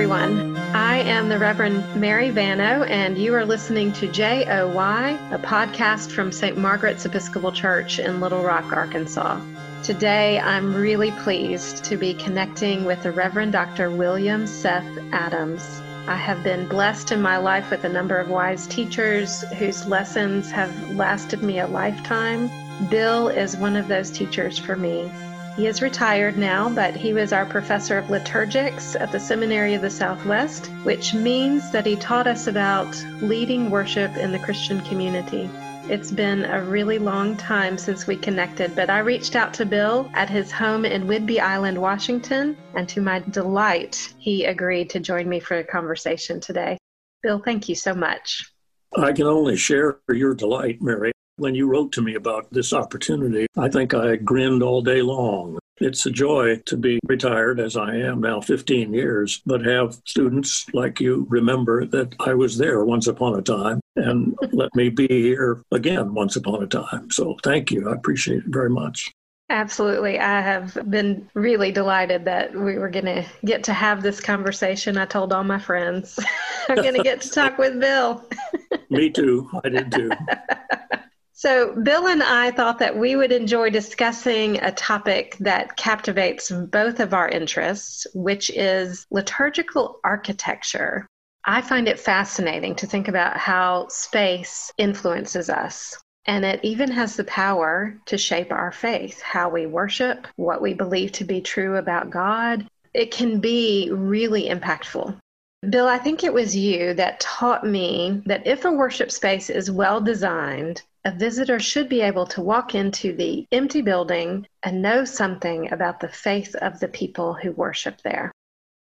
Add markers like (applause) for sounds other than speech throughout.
everyone. I am the Reverend Mary Vano, and you are listening to JOY, a podcast from St. Margaret's Episcopal Church in Little Rock, Arkansas. Today, I'm really pleased to be connecting with the Reverend Dr. William Seth Adams. I have been blessed in my life with a number of wise teachers whose lessons have lasted me a lifetime. Bill is one of those teachers for me. He is retired now, but he was our professor of liturgics at the Seminary of the Southwest, which means that he taught us about leading worship in the Christian community. It's been a really long time since we connected, but I reached out to Bill at his home in Whidbey Island, Washington, and to my delight, he agreed to join me for a conversation today. Bill, thank you so much. I can only share your delight, Mary. When you wrote to me about this opportunity, I think I grinned all day long. It's a joy to be retired, as I am now 15 years, but have students like you remember that I was there once upon a time and (laughs) let me be here again once upon a time. So thank you. I appreciate it very much. Absolutely. I have been really delighted that we were going to get to have this conversation. I told all my friends (laughs) I'm going to get to talk with Bill. (laughs) Me too. I did too. So, Bill and I thought that we would enjoy discussing a topic that captivates both of our interests, which is liturgical architecture. I find it fascinating to think about how space influences us. And it even has the power to shape our faith, how we worship, what we believe to be true about God. It can be really impactful. Bill, I think it was you that taught me that if a worship space is well designed, a visitor should be able to walk into the empty building and know something about the faith of the people who worship there.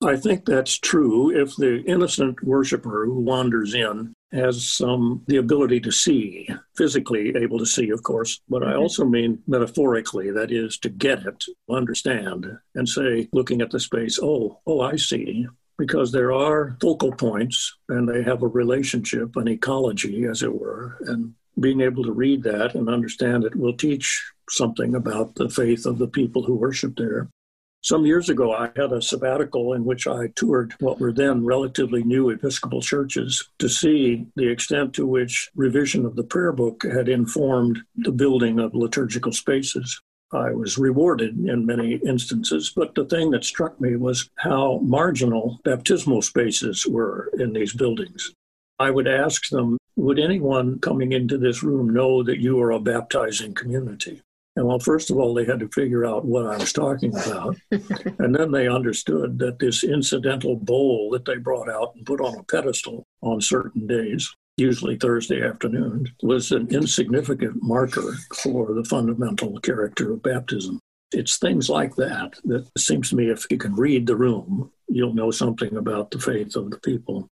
I think that's true if the innocent worshiper who wanders in has some the ability to see, physically able to see, of course, but I mm-hmm. also mean metaphorically, that is to get it, understand, and say, looking at the space, oh, oh, I see. Because there are focal points and they have a relationship, an ecology, as it were, and being able to read that and understand it will teach something about the faith of the people who worship there. Some years ago, I had a sabbatical in which I toured what were then relatively new Episcopal churches to see the extent to which revision of the prayer book had informed the building of liturgical spaces. I was rewarded in many instances, but the thing that struck me was how marginal baptismal spaces were in these buildings. I would ask them, would anyone coming into this room know that you are a baptizing community? And well, first of all, they had to figure out what I was talking about. (laughs) and then they understood that this incidental bowl that they brought out and put on a pedestal on certain days, usually Thursday afternoon, was an insignificant marker for the fundamental character of baptism. It's things like that that seems to me if you can read the room, you'll know something about the faith of the people.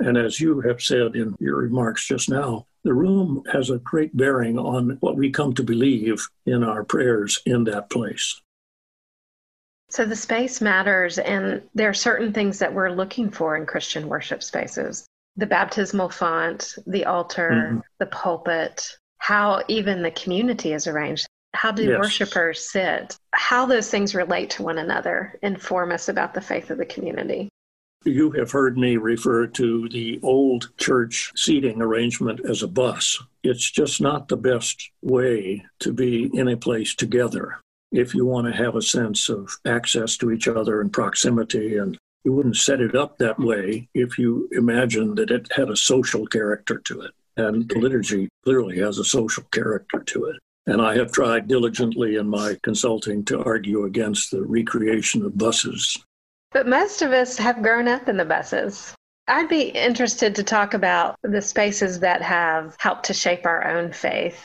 And as you have said in your remarks just now, the room has a great bearing on what we come to believe in our prayers in that place. So the space matters, and there are certain things that we're looking for in Christian worship spaces the baptismal font, the altar, mm-hmm. the pulpit, how even the community is arranged. How do yes. worshipers sit? How those things relate to one another inform us about the faith of the community. You have heard me refer to the old church seating arrangement as a bus. It's just not the best way to be in a place together. If you want to have a sense of access to each other and proximity, and you wouldn't set it up that way if you imagined that it had a social character to it. And the liturgy clearly has a social character to it. And I have tried diligently in my consulting to argue against the recreation of buses but most of us have grown up in the buses. I'd be interested to talk about the spaces that have helped to shape our own faith.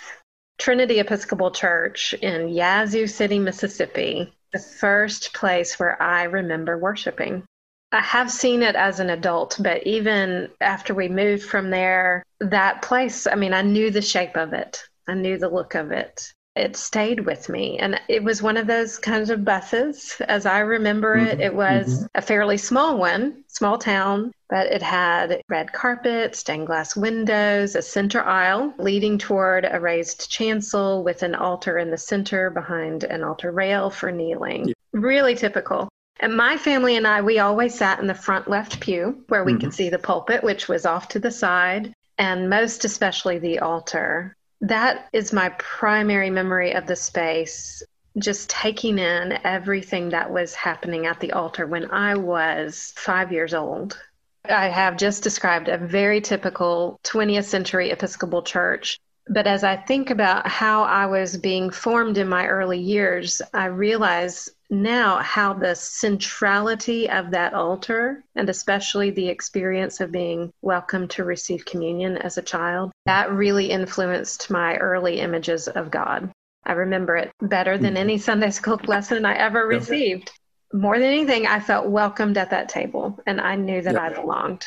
Trinity Episcopal Church in Yazoo City, Mississippi, the first place where I remember worshiping. I have seen it as an adult, but even after we moved from there, that place, I mean, I knew the shape of it, I knew the look of it it stayed with me. And it was one of those kinds of buses. As I remember it, mm-hmm. it was mm-hmm. a fairly small one, small town, but it had red carpet, stained glass windows, a center aisle leading toward a raised chancel with an altar in the center behind an altar rail for kneeling. Yeah. Really typical. And my family and I, we always sat in the front left pew where we Mhm. could see the pulpit, which was off to the side, and most especially the altar. That is my primary memory of the space, just taking in everything that was happening at the altar when I was five years old. I have just described a very typical 20th century Episcopal church. But as I think about how I was being formed in my early years, I realize now how the centrality of that altar, and especially the experience of being welcome to receive communion as a child, that really influenced my early images of God. I remember it better than Mhm. any Sunday school lesson I ever received. More than anything, I felt welcomed at that table and I knew that Yeah. I belonged.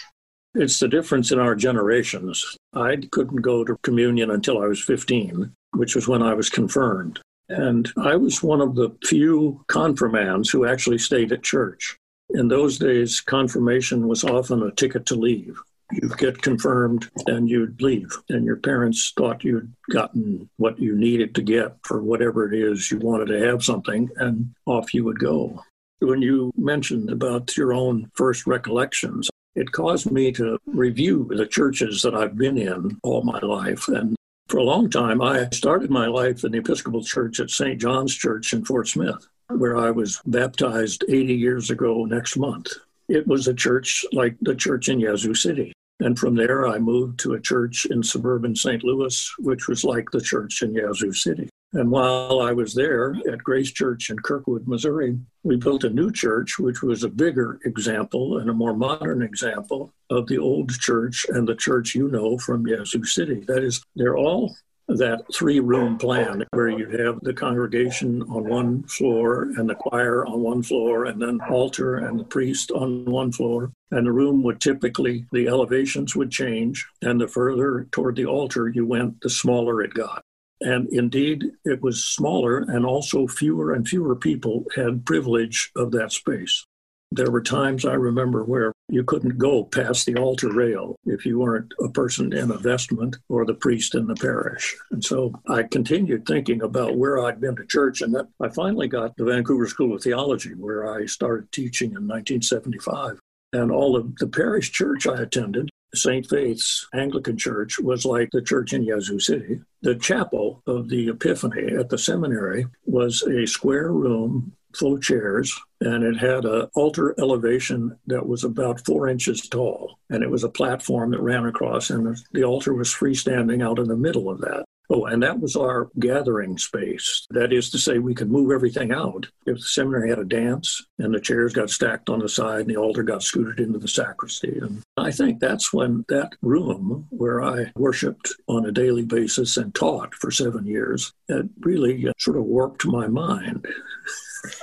It's the difference in our generations. I couldn't go to communion until I was 15, which was when I was confirmed. And I was one of the few confirmands who actually stayed at church. In those days, confirmation was often a ticket to leave. You'd get confirmed and you'd leave, and your parents thought you'd gotten what you needed to get for whatever it is you wanted to have something, and off you would go. When you mentioned about your own first recollections, it caused me to review the churches that I've been in all my life. And for a long time, I started my life in the Episcopal Church at St. John's Church in Fort Smith, where I was baptized 80 years ago next month. It was a church like the church in Yazoo City. And from there, I moved to a church in suburban St. Louis, which was like the church in Yazoo City. And while I was there at Grace Church in Kirkwood, Missouri, we built a new church, which was a bigger example and a more modern example of the old church and the church you know from Yazoo City. That is, they're all that three room plan where you have the congregation on one floor and the choir on one floor and then altar and the priest on one floor and the room would typically the elevations would change and the further toward the altar you went the smaller it got and indeed it was smaller and also fewer and fewer people had privilege of that space there were times I remember where you couldn't go past the altar rail if you weren't a person in a vestment or the priest in the parish. And so I continued thinking about where I'd been to church, and that I finally got to Vancouver School of Theology, where I started teaching in 1975. And all of the parish church I attended, St. Faith's Anglican Church, was like the church in Yazoo City. The chapel of the Epiphany at the seminary was a square room full of chairs and it had an altar elevation that was about four inches tall and it was a platform that ran across and the altar was freestanding out in the middle of that oh and that was our gathering space. That is to say we could move everything out. If the seminary had a dance and the chairs got stacked on the side and the altar got scooted into the sacristy. And i think that's when that room where i worshiped on a daily basis and taught for seven years it really uh, sort of warped my mind. (laughs)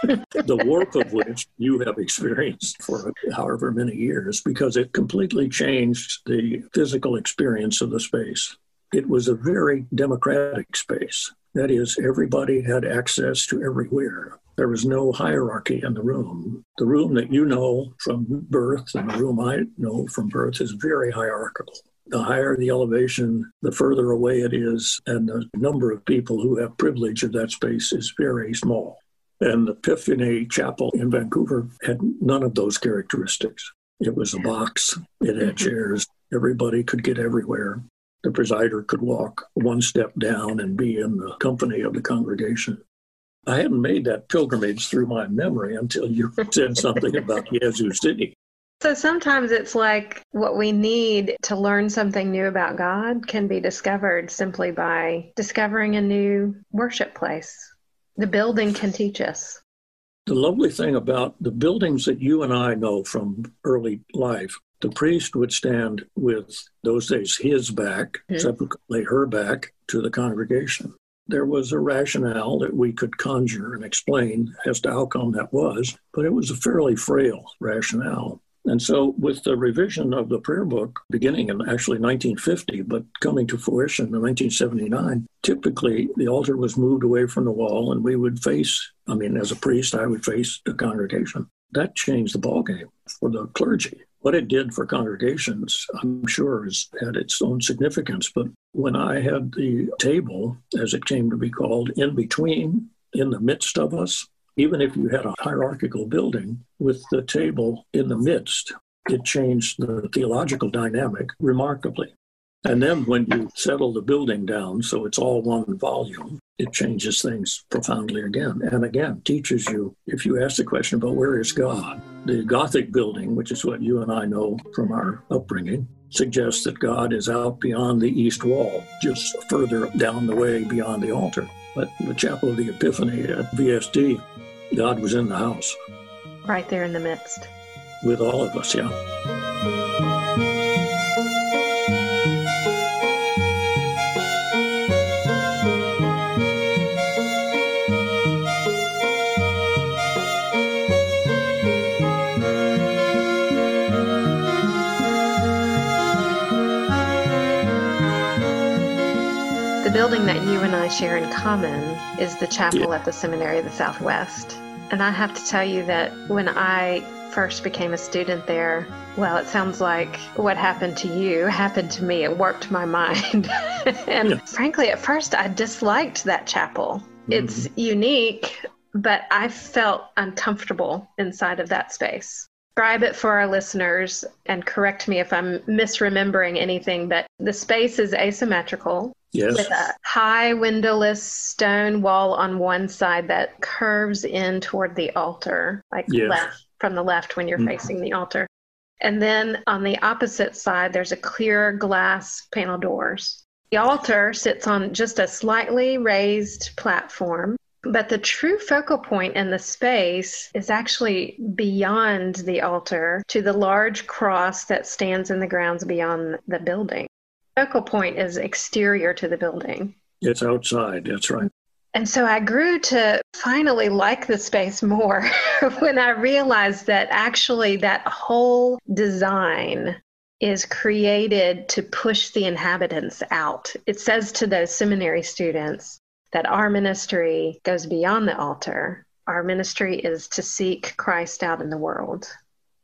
The warp of which you have experienced for however many years, because it completely changed the physical experience of the space. It was a very democratic space. That is, everybody had access to everywhere. There was no hierarchy in the room. The room that you know from birth and the room I know from birth is very hierarchical. The higher the elevation, the further away it is, and the number of people who have privilege of that space is very small. And the Epiphany Chapel in Vancouver had none of those characteristics. It was a box, it had mm-hmm. chairs, everybody could get everywhere. The presider could walk one step down and be in the company of the congregation. I hadn't made that pilgrimage through my memory until you (laughs) said something about Yazoo City. So sometimes it's like what we need to learn something new about God can be discovered simply by discovering a new worship place. The building can teach us. The lovely thing about the buildings that you and I know from early life, the priest would stand with those days his back, Mhm. subsequently her back to the congregation. There was a rationale that we could conjure and explain as to how come that was, but it was a fairly frail rationale. And so, with the revision of the prayer book beginning in actually 1950, but coming to fruition in 1979, typically the altar was moved away from the wall and we would face, I mean, as a priest, I would face the congregation. That changed the ballgame for the clergy. What it did for congregations, I'm sure, has had its own significance. But when I had the table, as it came to be called, in between, in the midst of us, Even if you had a hierarchical building with the table in the midst, it changed the theological dynamic remarkably. And then when you settle the building down so it's all one volume, it changes things profoundly again and again. Teaches you, if you ask the question about where is God, the Gothic building, which is what you and I know from our upbringing, suggests that God is out beyond the east wall, just further down the way beyond the altar. But the Chapel of the Epiphany at VST, God was in the house. Right there in the midst. With all of us, yeah. That you and I share in common is the chapel yeah. at the Seminary of the Southwest. And I have to tell you that when I first became a student there, well, it sounds like what happened to you (laughs) happened to me. It warped my mind. (laughs) and yeah. frankly, at first, I disliked that chapel. Mm-hmm. It's unique, but I felt uncomfortable inside of that space. Describe it for our listeners and correct me if I'm misremembering anything, but the space is asymmetrical. Yes. With a high windowless stone wall on one side that curves in toward the altar, like yes. left from the left when you're mm-hmm. facing the altar. And then on the opposite side, there's a clear glass panel doors. The altar sits on just a slightly raised platform, but the true focal point in the space is actually beyond the altar to the large cross that stands in the grounds beyond the building focal point is exterior to the building. It's outside, that's right. And so I grew to finally like the space more (laughs) when I realized that actually that whole design is created to push the inhabitants out. It says to those seminary students that our ministry goes beyond the altar. Our ministry is to seek Christ out in the world.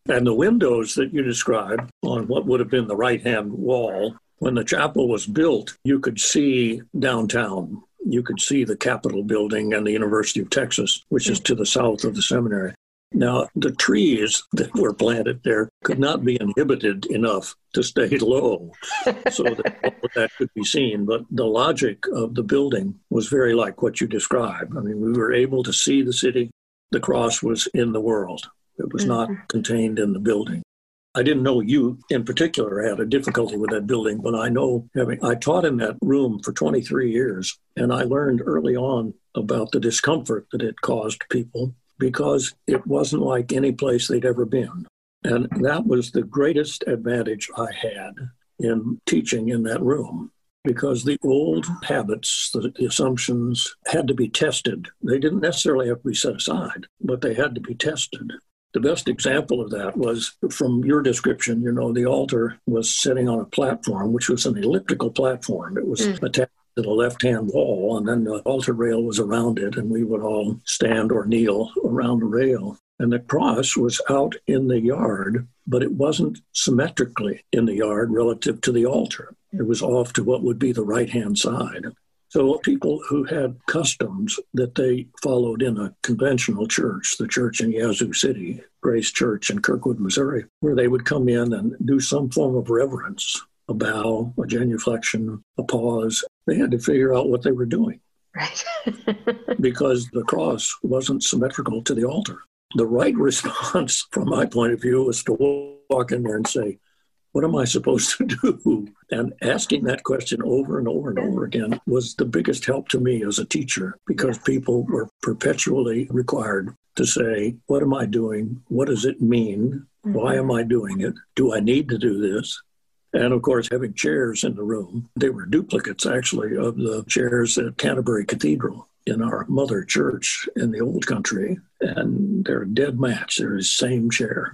And the windows that you described on what would have been the right hand wall when the chapel was built, you could see downtown. You could see the Capitol building and the University of Texas, which is to the south of the seminary. Now, the trees that were planted there could not be inhibited enough to stay (laughs) low (laughs) so that all of that could be seen. But the logic of the building was very like what you described. I mean, we were able to see the city. The cross was in the world, it was mm-hmm. not contained in the building. I didn't know you in particular had a difficulty with that building, but I know having I taught in that room for 23 years, and I learned early on about the discomfort that it caused people because it wasn't like any place they'd ever been. And that was the greatest advantage I had in teaching in that room because the old habits, the, assumptions had to be tested. They didn't necessarily have to be set aside, but they had to be tested. The best example of that was from your description. You know, the altar was sitting on a platform, which was an elliptical platform. It was mm. attached to the left hand wall, and then the altar rail was around it, and we would all stand or kneel around the rail. And the cross was out in the yard, but it wasn't symmetrically in the yard relative to the altar. It was off to what would be the right hand side. So people who had customs that they followed in a conventional church, the church in Yazoo City, Grace Church in Kirkwood, Missouri, where they would come in and do some form of reverence, a bow, a genuflection, a pause. They had to figure out what they were doing. Right. (laughs) because the cross wasn't symmetrical to the altar. The right (laughs) response, from my point of view, was to walk in there and say, what am I supposed to do? And asking that question over and over and over again was the biggest help to me as a teacher because people were perpetually required to say, What am I doing? What does it mean? Mm-hmm. Why am I doing it? Do I need to do this? And of course, having chairs in the room, they were duplicates actually of the chairs at Canterbury Cathedral in our mother church in the old country. And they're a dead match. They're the same chair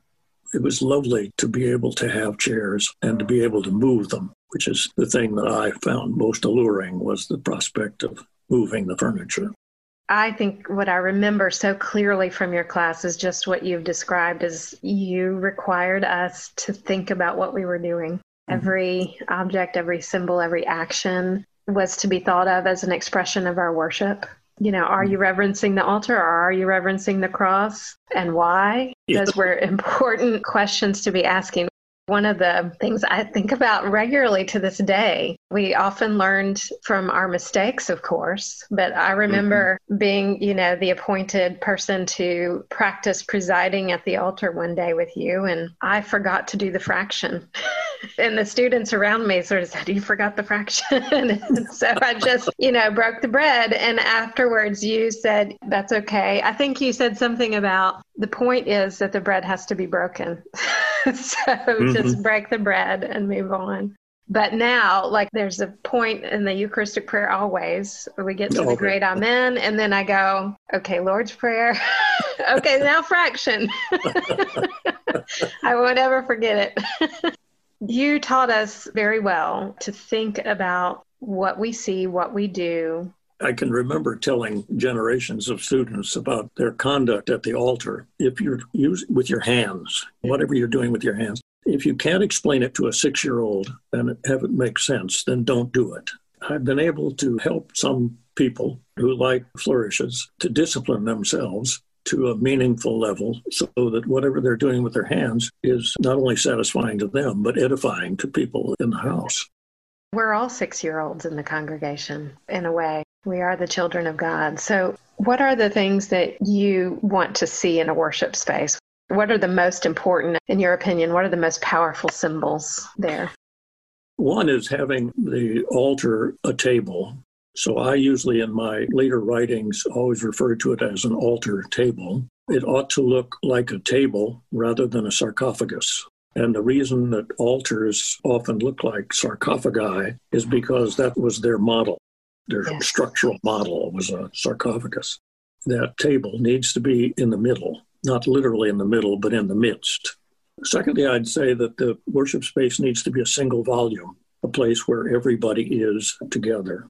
it was lovely to be able to have chairs and to be able to move them, which is the thing that I found most alluring was the prospect of moving the furniture. I think what I remember so clearly from your class is just what you've described is you required us to think about what we were doing. Mm-hmm. Every object, every symbol, every action was to be thought of as an expression of our worship. You know, are you reverencing the altar or are you reverencing the cross and why? Yeah. Those were (laughs) important questions to be asking. One of the things I think about regularly to this day, we often learned from our mistakes, of course, but I remember mm-hmm. being, you know, the appointed person to practice presiding at the altar one day with you, and I forgot to do the fraction. (laughs) and the students around me sort of said, You forgot the fraction. (laughs) so I just, you know, broke the bread. And afterwards, you said, That's okay. I think you said something about the point is that the bread has to be broken. (laughs) so mm-hmm. just break the bread and move on. But now, like, there's a point in the Eucharistic prayer always. We get to okay. the great Amen, and then I go, okay, Lord's Prayer. (laughs) okay, now fraction. I won't ever forget it. You taught us very well to think about what we see, what we do, I can remember telling generations of students about their conduct at the altar. If you're using with your hands, whatever you're doing with your hands, if you can't explain it to a six year old and have it make sense, then don't do it. I've been able to help some people who like flourishes to discipline themselves to a meaningful level so that whatever they're doing with their hands is not only satisfying to them, but edifying to people in the house. We're all six year olds in the congregation in a way. We are the children of God. So, what are the things that you want to see in a worship space? What are the most important, in your opinion? What are the most powerful symbols there? One is having the altar a table. So I usually, in my later writings, always refer to it as an altar table. It ought to look like a table rather than a sarcophagus. And the reason that altars often look like sarcophagi is because that was their model. Their yes. structural model was a sarcophagus. That table needs to be in the middle, not literally in the middle, but in the midst. Secondly, I'd say that the worship space needs to be a single volume, a place where everybody is together.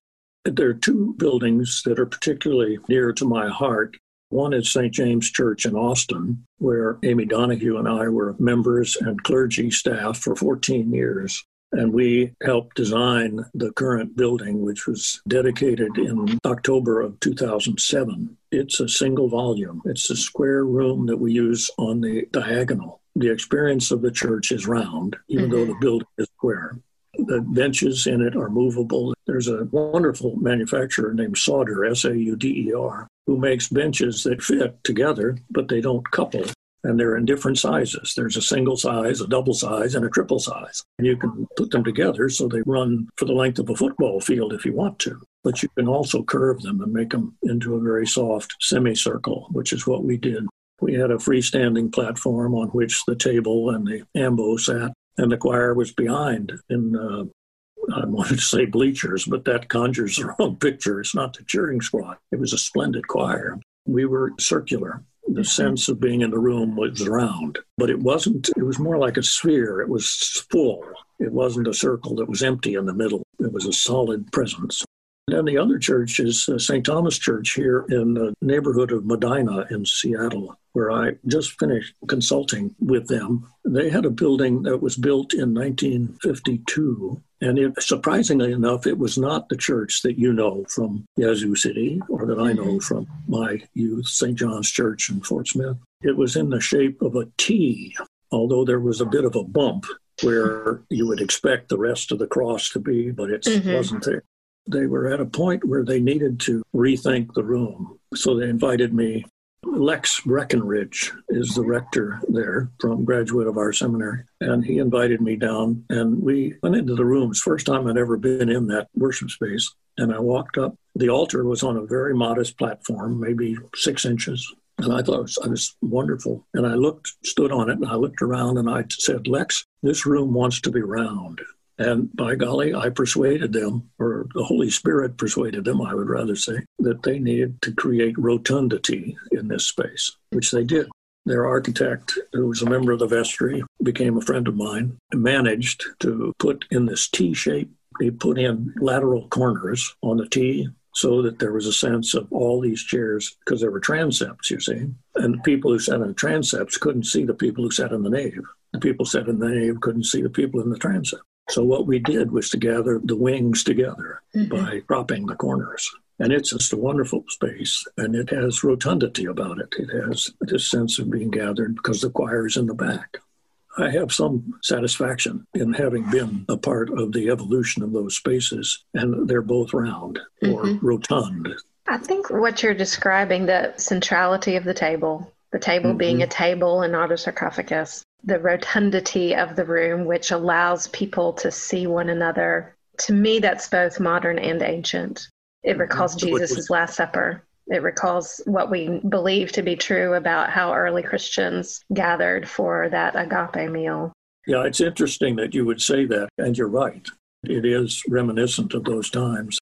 There are two buildings that are particularly near to my heart. One is St. James Church in Austin, where Amy Donahue and I were members and clergy staff for 14 years. And we helped design the current building, which was dedicated in October of 2007. It's a single volume, it's a square room that we use on the diagonal. The experience of the church is round, even mm-hmm. though the building is square. The benches in it are movable. There's a wonderful manufacturer named Sauder, S A U D E R, who makes benches that fit together, but they don't couple and they're in different sizes. There's a single size, a double size, and a triple size. And you can put them together so they run for the length of a football field if you want to. But you can also curve them and make them into a very soft semicircle, which is what we did. We had a freestanding platform on which the table and the ambo sat, and the choir was behind in uh, I wanted to say bleachers, but that conjures the wrong (laughs) picture. It's not the cheering squad. It was a splendid choir. We were circular the sense of being in the room was round, but it wasn't, it was more like a sphere. It was full. It wasn't a circle that was empty in the middle. It was a solid presence. And then the other church is uh, St. Thomas Church here in the neighborhood of Medina in Seattle, where I just finished consulting with them. They had a building that was built in 1952 and it, surprisingly enough, it was not the church that you know from Yazoo City or that I know mm-hmm. from my youth, St. John's Church in Fort Smith. It was in the shape of a T, although there was a bit of a bump where you would expect the rest of the cross to be, but it mm-hmm. wasn't there. They were at a point where they needed to rethink the room. So they invited me Lex Breckinridge is the rector there from graduate of our seminary. And he invited me down and we went into the rooms. First time I'd ever been in that worship space. And I walked up. The altar was on a very modest platform, maybe six inches. And I thought it was, it was wonderful. And I looked, stood on it, and I looked around and I said, Lex, this room wants to be round. And by golly, I persuaded them, or the Holy Spirit persuaded them, I would rather say, that they needed to create rotundity in this space, which they did. Their architect, who was a member of the vestry, became a friend of mine, managed to put in this T shape, he put in lateral corners on the T so that there was a sense of all these chairs, because there were transepts, you see. And the people who sat in the transepts couldn't see the people who sat in the nave. The people sat in the nave couldn't see the people in the transept. So what we did was to gather the wings together mm-hmm. by propping the corners. And it's just a wonderful space, and it has rotundity about it. It has this sense of being gathered because the choir is in the back. I have some satisfaction in having been a part of the evolution of those spaces, and they're both round or mm-hmm. rotund. I think what you're describing, the centrality of the table, the table mm-hmm. being a table and not a sarcophagus, the rotundity of the room, which allows people to see one another. To me, that's both modern and ancient. It mm-hmm. recalls Jesus' Last Supper. It recalls what we believe to be true about how early Christians gathered for that agape meal. Yeah, it's interesting that you would say that, and you're right. It is reminiscent of those times.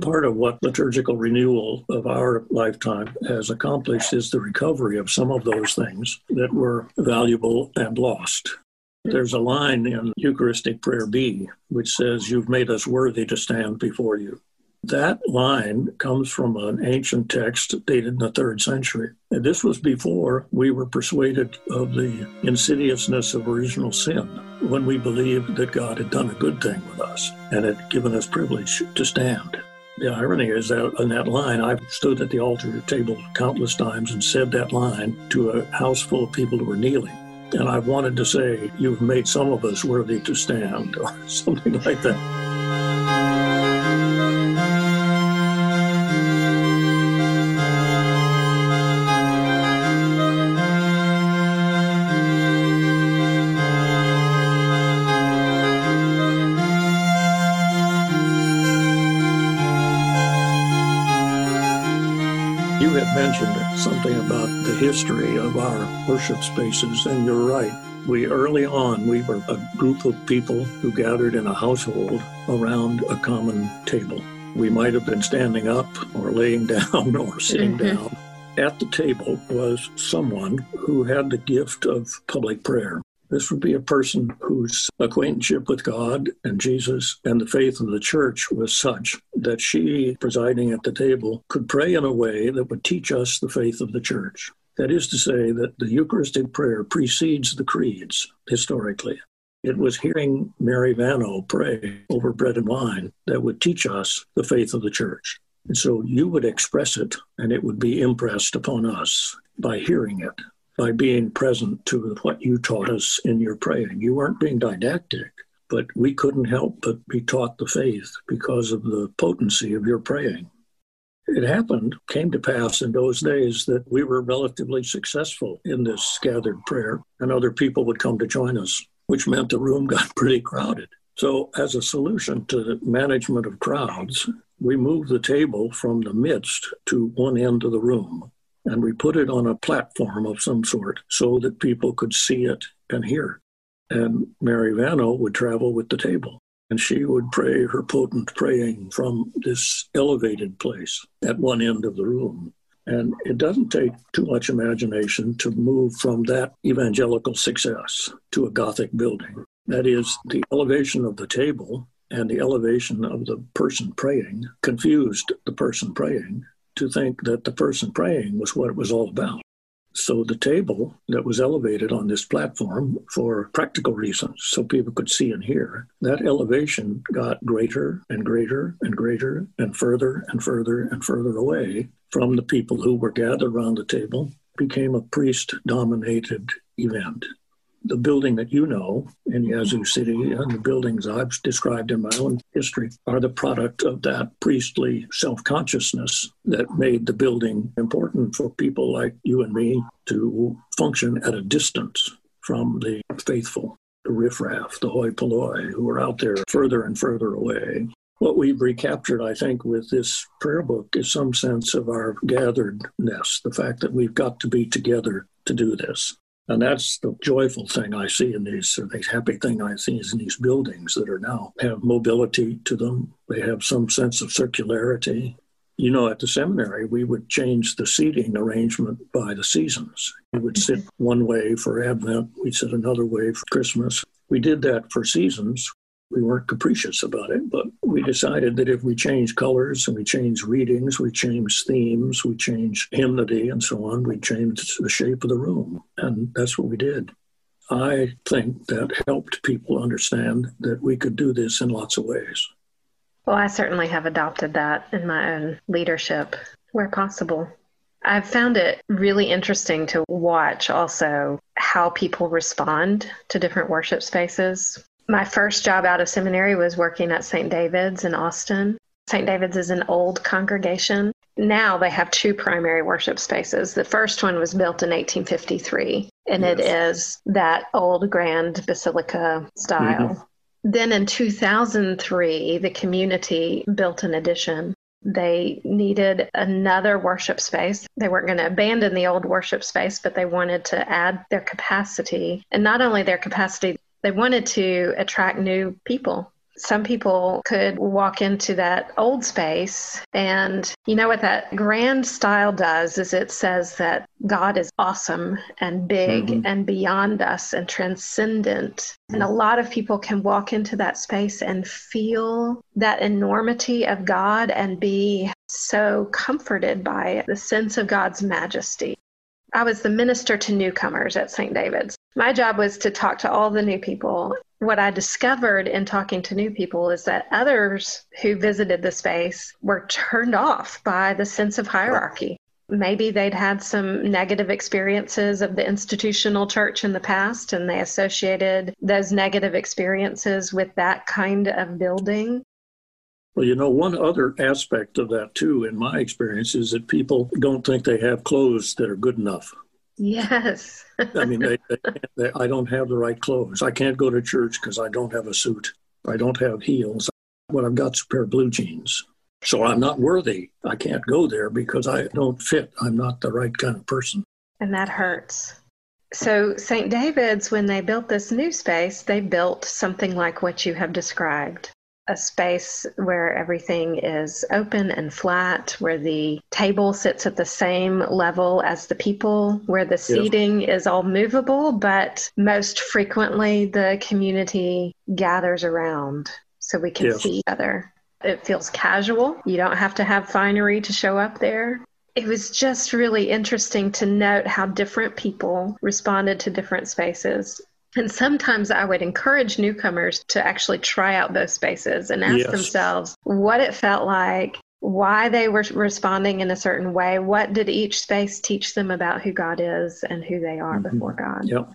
Part of what liturgical renewal of our lifetime has accomplished is the recovery of some of those things that were valuable and lost. There's a line in Eucharistic Prayer B which says, You've made us worthy to stand before you. That line comes from an ancient text dated in the third century. And this was before we were persuaded of the insidiousness of original sin, when we believed that God had done a good thing with us and had given us privilege to stand. The irony is that in that line, I've stood at the altar table countless times and said that line to a house full of people who were kneeling. And I've wanted to say, You've made some of us worthy to stand, (laughs) or something like that. Something about the history of our worship spaces, and you're right. We early on, we were a group of people who gathered in a household around a common table. We might have been standing up or laying (laughs) down or sitting mm-hmm. down. At the table was someone who had the gift of public prayer. This would be a person whose acquaintanceship with God and Jesus and the faith of the church was such that she, presiding at the table, could pray in a way that would teach us the faith of the church. That is to say, that the Eucharistic prayer precedes the creeds historically. It was hearing Mary Vano pray over bread and wine that would teach us the faith of the church. And so you would express it, and it would be impressed upon us by hearing it by being present to what you taught us in your praying. You weren't being didactic, but we couldn't help but be taught the faith because of the potency of your praying. It happened, came to pass in those days that we were relatively successful in this gathered prayer, and other people would come to join us, which meant the room got (laughs) pretty crowded. So, as a solution to the management of crowds, we moved the table from the midst to one end of the room and we put it on a platform of some sort so that people could see it and hear. And Mary Vano would travel with the table, and she would pray her potent praying from this elevated place at one end of the room. And it doesn't take too much imagination to move from that evangelical success to a Gothic building. That is, the elevation of the table and the elevation of the person praying confused the person praying to think that the person praying was what it was all about. So the table that was elevated on this platform for practical reasons, so people could see and hear, that elevation got greater and greater and greater and further and further and further away from the people who were gathered around the table, became a priest dominated event the building that you know in Yazoo City and the buildings I've described in my own history are the product of that priestly self consciousness that made the building important for people like you and me to function at a distance from the faithful, the riffraff, the hoi polloi, who are out there further and further away. What we've recaptured, I think, with this prayer book is some sense of our gatheredness, the fact that we've got to be together to do this. And that's the joyful thing I see in these, or the happy thing I see is in these buildings that are now have mobility to them. They have some sense of circularity. You know, at the seminary, we would change the seating arrangement by the seasons. We would sit mm-hmm. one way for Advent, we'd sit another way for Christmas. We did that for seasons we weren't capricious about it, but we decided that if we change colors and we change readings, we change themes, we change hymnody and so on, we change the shape of the room. And that's what we did. I think that helped people understand that we could do this in lots of ways. Well, I certainly have adopted that in my own leadership where possible. I've found it really interesting to watch also how people respond to different worship spaces. My first job out of seminary was working at St. David's in Austin. St. David's is an old congregation. Now they have two primary worship spaces. The first one was built in 1853, and yes. it is that old grand basilica style. Mm-hmm. Then in 2003, the community built an addition they needed another worship space. They weren't going to abandon the old worship space, but they wanted to add their capacity. And not only their capacity, they wanted to attract new people. Some people could walk into that old space and you know what that grand style does is it says that god is awesome and big mm-hmm. and beyond us and transcendent. And a lot of people can walk into that space and feel that enormity of god and be so comforted by the sense of god's majesty I was the minister to newcomers at St. David's. My job was to talk to all the new people what I discovered in talking to new people is that others who visited the space were turned off by the sense of hierarchy. Maybe they'd had some negative experiences of the institutional church in the past and they associated those negative experiences with that kind of building. Well, you know, one other aspect of that, too, in my experience, is that people don't think they have clothes that are good enough. Yes. I mean, they, they, they, I don't have the right clothes. I can't go to church because I don't have a suit. I don't have heels. What I've got is a pair of blue jeans. So I'm not worthy. I can't go there because I don't fit. I'm not the right kind of person. And that hurts. So, St. David's, when they built this new space, they built something like what you have described a space where everything is open and flat, where the table sits at the same level as the people, where the seating is all movable, but most frequently the community gathers around so we can see each other. It feels casual. You don't have to have finery to show up there. It was just really interesting to note how different people responded to different spaces. And sometimes I would encourage newcomers to actually try out those spaces and ask yes. themselves what it felt like, why they were responding in a certain way, what did each space teach them about who God is and who they are mm-hmm. before God. Yep.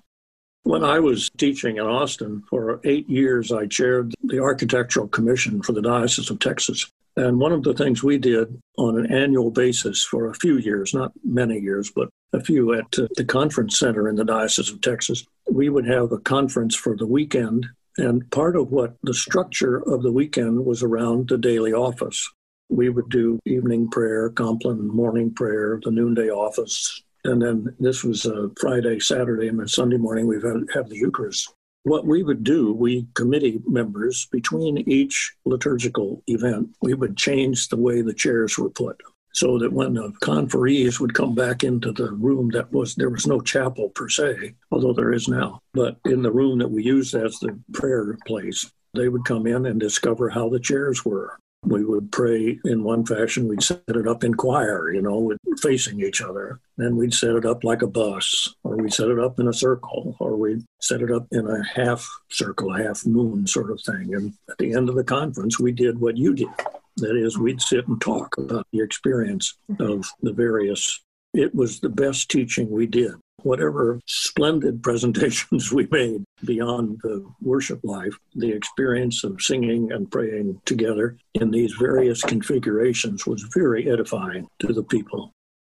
When I was teaching in Austin for eight years, I chaired the Architectural Commission for the Diocese of Texas. And one of the things we did on an annual basis for a few years, not many years, but a few at the conference center in the Diocese of Texas, we would have a conference for the weekend. And part of what the structure of the weekend was around the daily office. We would do evening prayer, Compline morning prayer, the noonday office. And then this was a Friday, Saturday, and then Sunday morning we've had have the Eucharist. What we would do, we committee members, between each liturgical event, we would change the way the chairs were put so that when the conferees would come back into the room that was there was no chapel per se although there is now but in the room that we used as the prayer place they would come in and discover how the chairs were we would pray in one fashion we'd set it up in choir you know facing each other then we'd set it up like a bus or we'd set it up in a circle or we'd set it up in a half circle half moon sort of thing and at the end of the conference we did what you did that is, we'd sit and talk about the experience of the various. It was the best teaching we did. Whatever splendid presentations (laughs) we made beyond the worship life, the experience of singing and praying together in these various configurations was very edifying to the people.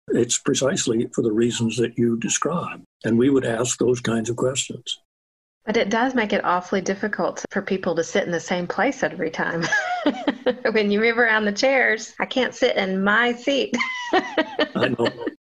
It's precisely for the reasons that you describe. And we would ask those kinds of questions. But it does make it awfully difficult for people to sit in the same place every time. (laughs) when you move around the chairs, I can't sit in my seat. (laughs) I know.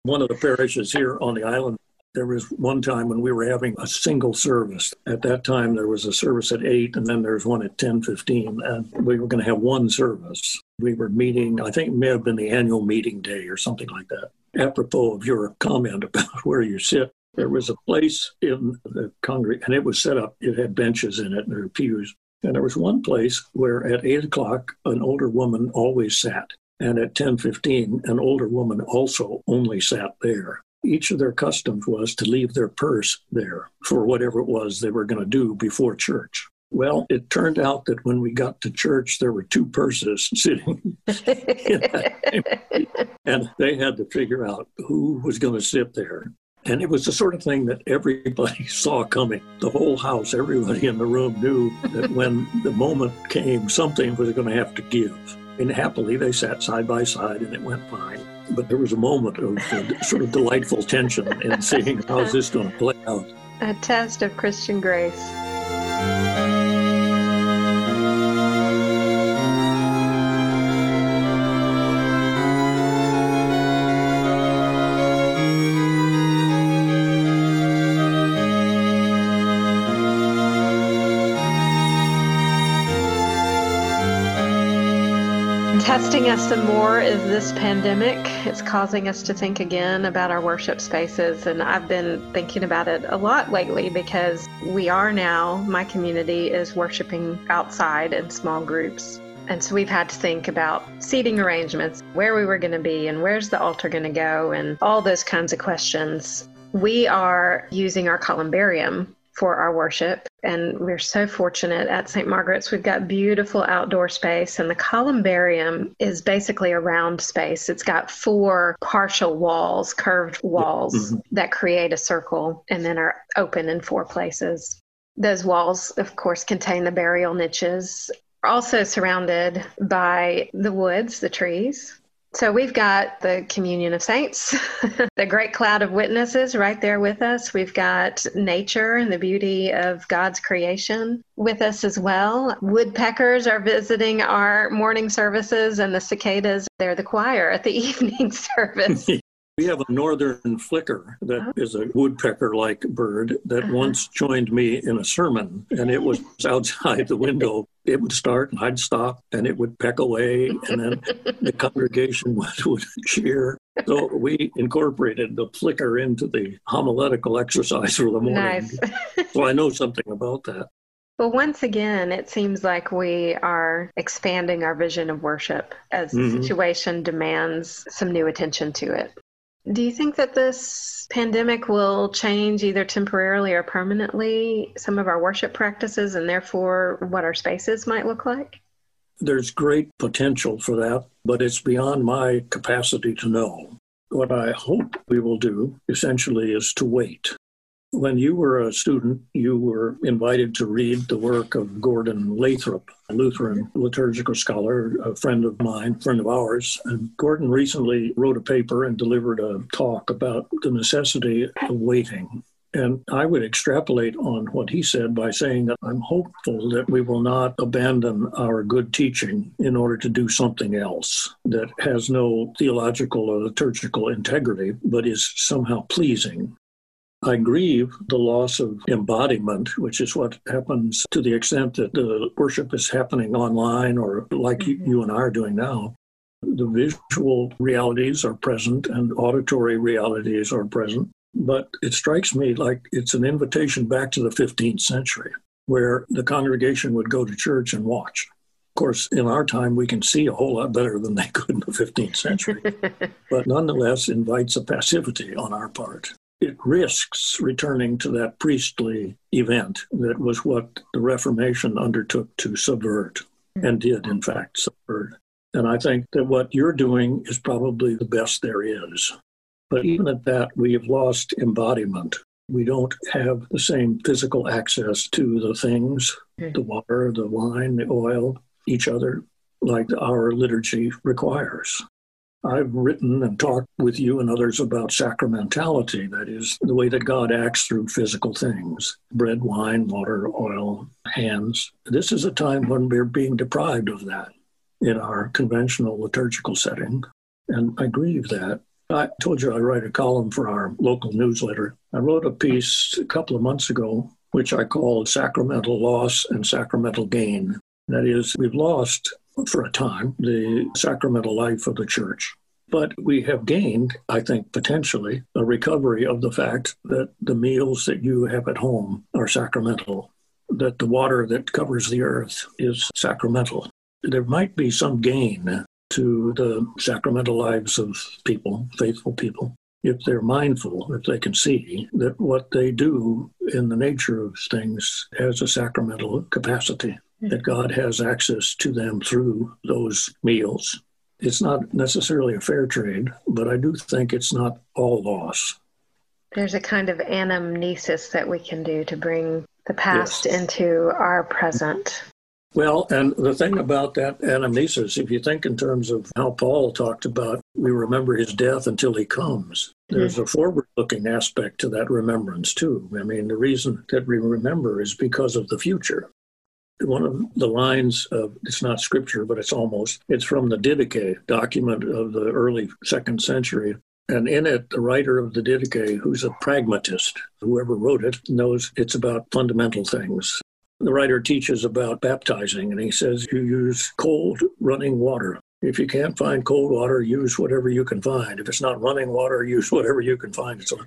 One of the parishes here on the island, there was one time when we were having a single service. At that time, there was a service at 8, and then there was one at 10.15, and we were going to have one service. We were meeting, I think it may have been the annual meeting day or something like that. Apropos of your comment about (laughs) where you sit, there was a place in the congregation, and it was set up, it had benches in it and there were pews. And there was one place where at eight o'clock, an older woman always sat. And at 10:15, an older woman also only sat there. Each of their customs was to leave their purse there for whatever it was they were going to do before church. Well, it turned out that when we got to church, there were two purses (laughs) sitting, (laughs) and they had to figure out who was going to sit there. And it was the sort of thing that everybody (laughs) saw coming. The whole house, everybody in the room knew that when the moment came, something was going to have to give. And happily, they sat side by side and it went fine. But there was a moment of uh, sort of delightful tension in seeing how's this going to play out. A test of Christian grace. Testing us some more is this pandemic. It's causing us to think again about our worship spaces. And I've been thinking about it a lot lately because we are now, my community is worshiping outside in small groups. And so we've had to think about seating arrangements, where we were going to be, and where's the altar going to go, and all those kinds of questions. We are using our columbarium for our worship. And we're so fortunate at St. Margaret's. We've got beautiful outdoor space, and the columbarium is basically a round space. It's got four partial walls, curved walls mm-hmm. that create a circle and then are open in four places. Those walls, of course, contain the burial niches. We're also surrounded by the woods, the trees, so we've got the communion of saints, (laughs) the great cloud of witnesses right there with us. We've got nature and the beauty of God's creation with us as well. Woodpeckers are visiting our morning services, and the cicadas, they're the choir at the (laughs) evening service. (laughs) We have a northern flicker that oh. a woodpecker like bird that uh-huh. once joined me in a sermon, and it was (laughs) outside the window. It would start, and I'd stop, and it would peck away, and then the (laughs) congregation (laughs) would, would cheer. So we incorporated the flicker into the homiletical exercise for the morning. Nice. so I know something about that. Well, once again, it seems like we are expanding our vision of worship as mm-hmm. the situation demands some new attention to it. Do you think that this pandemic will change either temporarily or permanently some of our worship practices and therefore what our spaces might look like? There's great potential for that, but it's beyond my capacity to know. What I hope we will do essentially is to wait when you were a student, you were invited to read the work of Gordon Lathrop, a Lutheran liturgical scholar, a friend of mine, friend of ours. And Gordon recently wrote a paper and delivered a talk about the necessity of waiting. And I would extrapolate on what he said by saying that I'm hopeful that we will not abandon our good teaching in order to do something else that has no theological or liturgical integrity, but is somehow pleasing I grieve the loss of embodiment, which is what happens to the extent that the worship is happening online or like mm-hmm. you and I are doing now. The visual realities are present and auditory realities are present. But it strikes me like it's an invitation back to the 15th century where the congregation would go to church and watch. Of course, in our time, we can see a whole lot better than they could in the 15th century, (laughs) but nonetheless invites a passivity on our part it risks returning to that priestly event that was what the Reformation undertook to subvert hmm. and did, in fact, subvert. And I think that what you're doing is probably the best there is. But even at that, we have lost embodiment. We don't have the same physical access to the things hmm. the water, the wine, the oil, each other, like our liturgy requires. I've written and talked with you and others about sacramentality, that is, the way that God acts through physical things bread, wine, water, oil, hands. This is a time when we're being deprived of that in our conventional liturgical setting. And I grieve that. I told you I write a column for our local newsletter. I wrote a piece a couple of months ago, which I called Sacramental Loss and Sacramental Gain. That is, we've lost for a time, the sacramental life of the church. But we have gained, I think, potentially a recovery of the fact that the meals that you have at home are sacramental, that the water that covers the earth is sacramental. There might be some gain to the sacramental lives of people, faithful people. if they're mindful, if they can see that what they do in the nature of things has a sacramental capacity, that God has access to them through those meals. It's not necessarily a fair trade, but I do think it's not all loss. There's a kind of anamnesis that we can do to bring the past yes. into our present. Well, and the thing about that anamnesis, if you think in terms of how Paul talked about we remember his death until he comes, mm-hmm. there's a forward looking aspect to that remembrance, too. I mean, the reason that we remember is because of the future. One of the lines of it's not scripture, but it's almost, it's from the Didache document of the early second century. And in it, the writer of the Didache, who's a pragmatist, whoever wrote it, knows it's about fundamental things the writer teaches about baptizing, and he says you use cold running water. If you can't find cold water, use whatever you can find. If it's not running water, use whatever you can find. So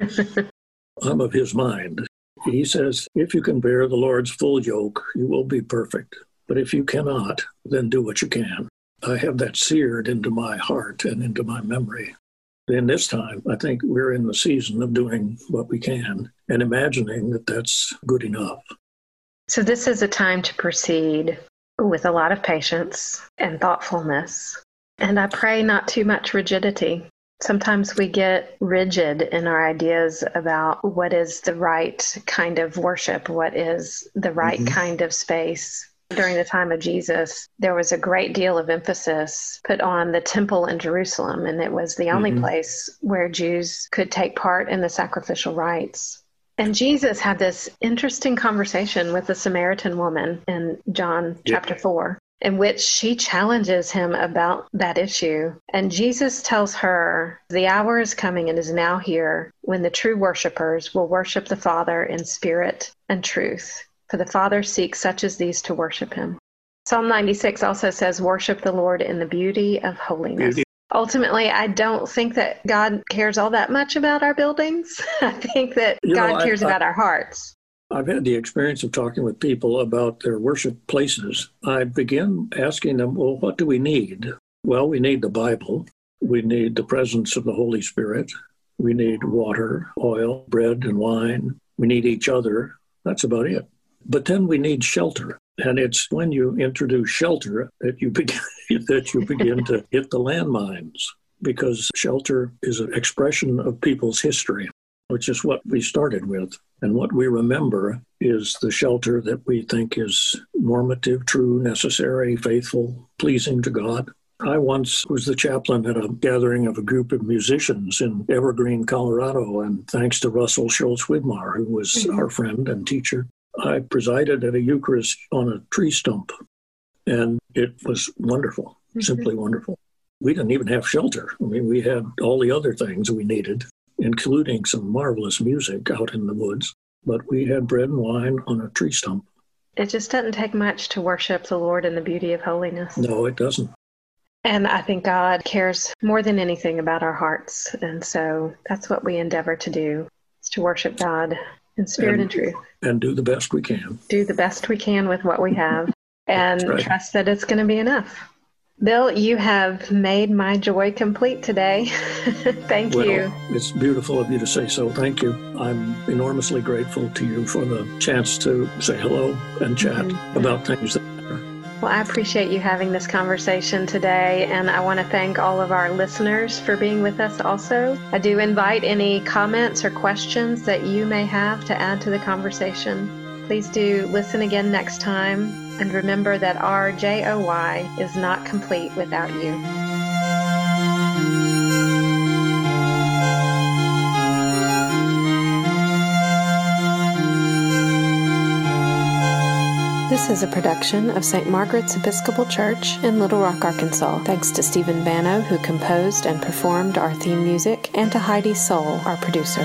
I'm (laughs) of his mind. He says, if you can bear the Lord's full yoke, you will be perfect. But if you cannot, then do what you can. I have that seared into my heart and into my memory. In this time, I think we're in the season of doing what we can and imagining that that's good enough. So, this is a time to proceed with a lot of patience and thoughtfulness. And I pray not too much rigidity. Sometimes we get rigid in our ideas about what is the right kind of worship, what is the right mm-hmm. kind of space. During the time of Jesus, there was a great deal of emphasis put on the temple in Jerusalem, and it was the only mm-hmm. place where Jews could take part in the sacrificial rites. And Jesus had this interesting conversation with the Samaritan woman in John chapter 4, in which she challenges him about that issue. And Jesus tells her, The hour is coming and is now here when the true worshipers will worship the Father in spirit and truth. For the Father seeks such as these to worship him. Psalm 96 also says, Worship the Lord in the beauty of holiness. Beauty ultimately, I don't think that God cares all that much about our buildings. (laughs) I think that you God know, cares I, about our hearts. I've had the experience of talking with people about their worship places. I begin asking them, well, what do we need? Well, we need the Bible. We need the presence of the Holy Spirit. We need water, oil, bread, and wine. We need each other. That's about it. But then we need shelter. And it's when you introduce shelter that you begin (laughs) that you begin to hit the landmines because shelter is an expression of people's history, which is what we started with. And what we remember is the shelter that we think is normative, true, necessary, faithful, pleasing to God. I once was the chaplain at a gathering of a group of musicians in Evergreen, Colorado, and thanks to Russell Schulz Widmar, who was mm-hmm. our friend and teacher, I presided at a Eucharist on a tree stump, and it was wonderful, mm-hmm. simply wonderful. We didn't even have shelter. I mean, we had all the other things we needed, including some marvelous music out in the woods, but we had bread and wine on a tree stump. It just doesn't take much to worship the Lord in the beauty of holiness. No, it doesn't. And I think God cares more than anything about our hearts. And so that's what we endeavor to do, is to worship God in spirit and, and truth. And do the best we can. Do the best we can with what we have (laughs) and right. trust that it's going to be enough. Bill, you have made my joy complete today. (laughs) Thank well, you. It's beautiful of you to say so. Thank you. I'm enormously grateful to you for the chance to say hello and chat mm-hmm. about things that well, I appreciate you having this conversation today, and I want to thank all of our listeners for being with us also. I do invite any comments or questions that you may have to add to the conversation. Please do listen again next time, and remember that our JOY is not complete without you. This is a production of St. Margaret's Episcopal Church in Little Rock, Arkansas. Thanks to Stephen Bano, who composed and performed our theme music, and to Heidi Soul, our producer.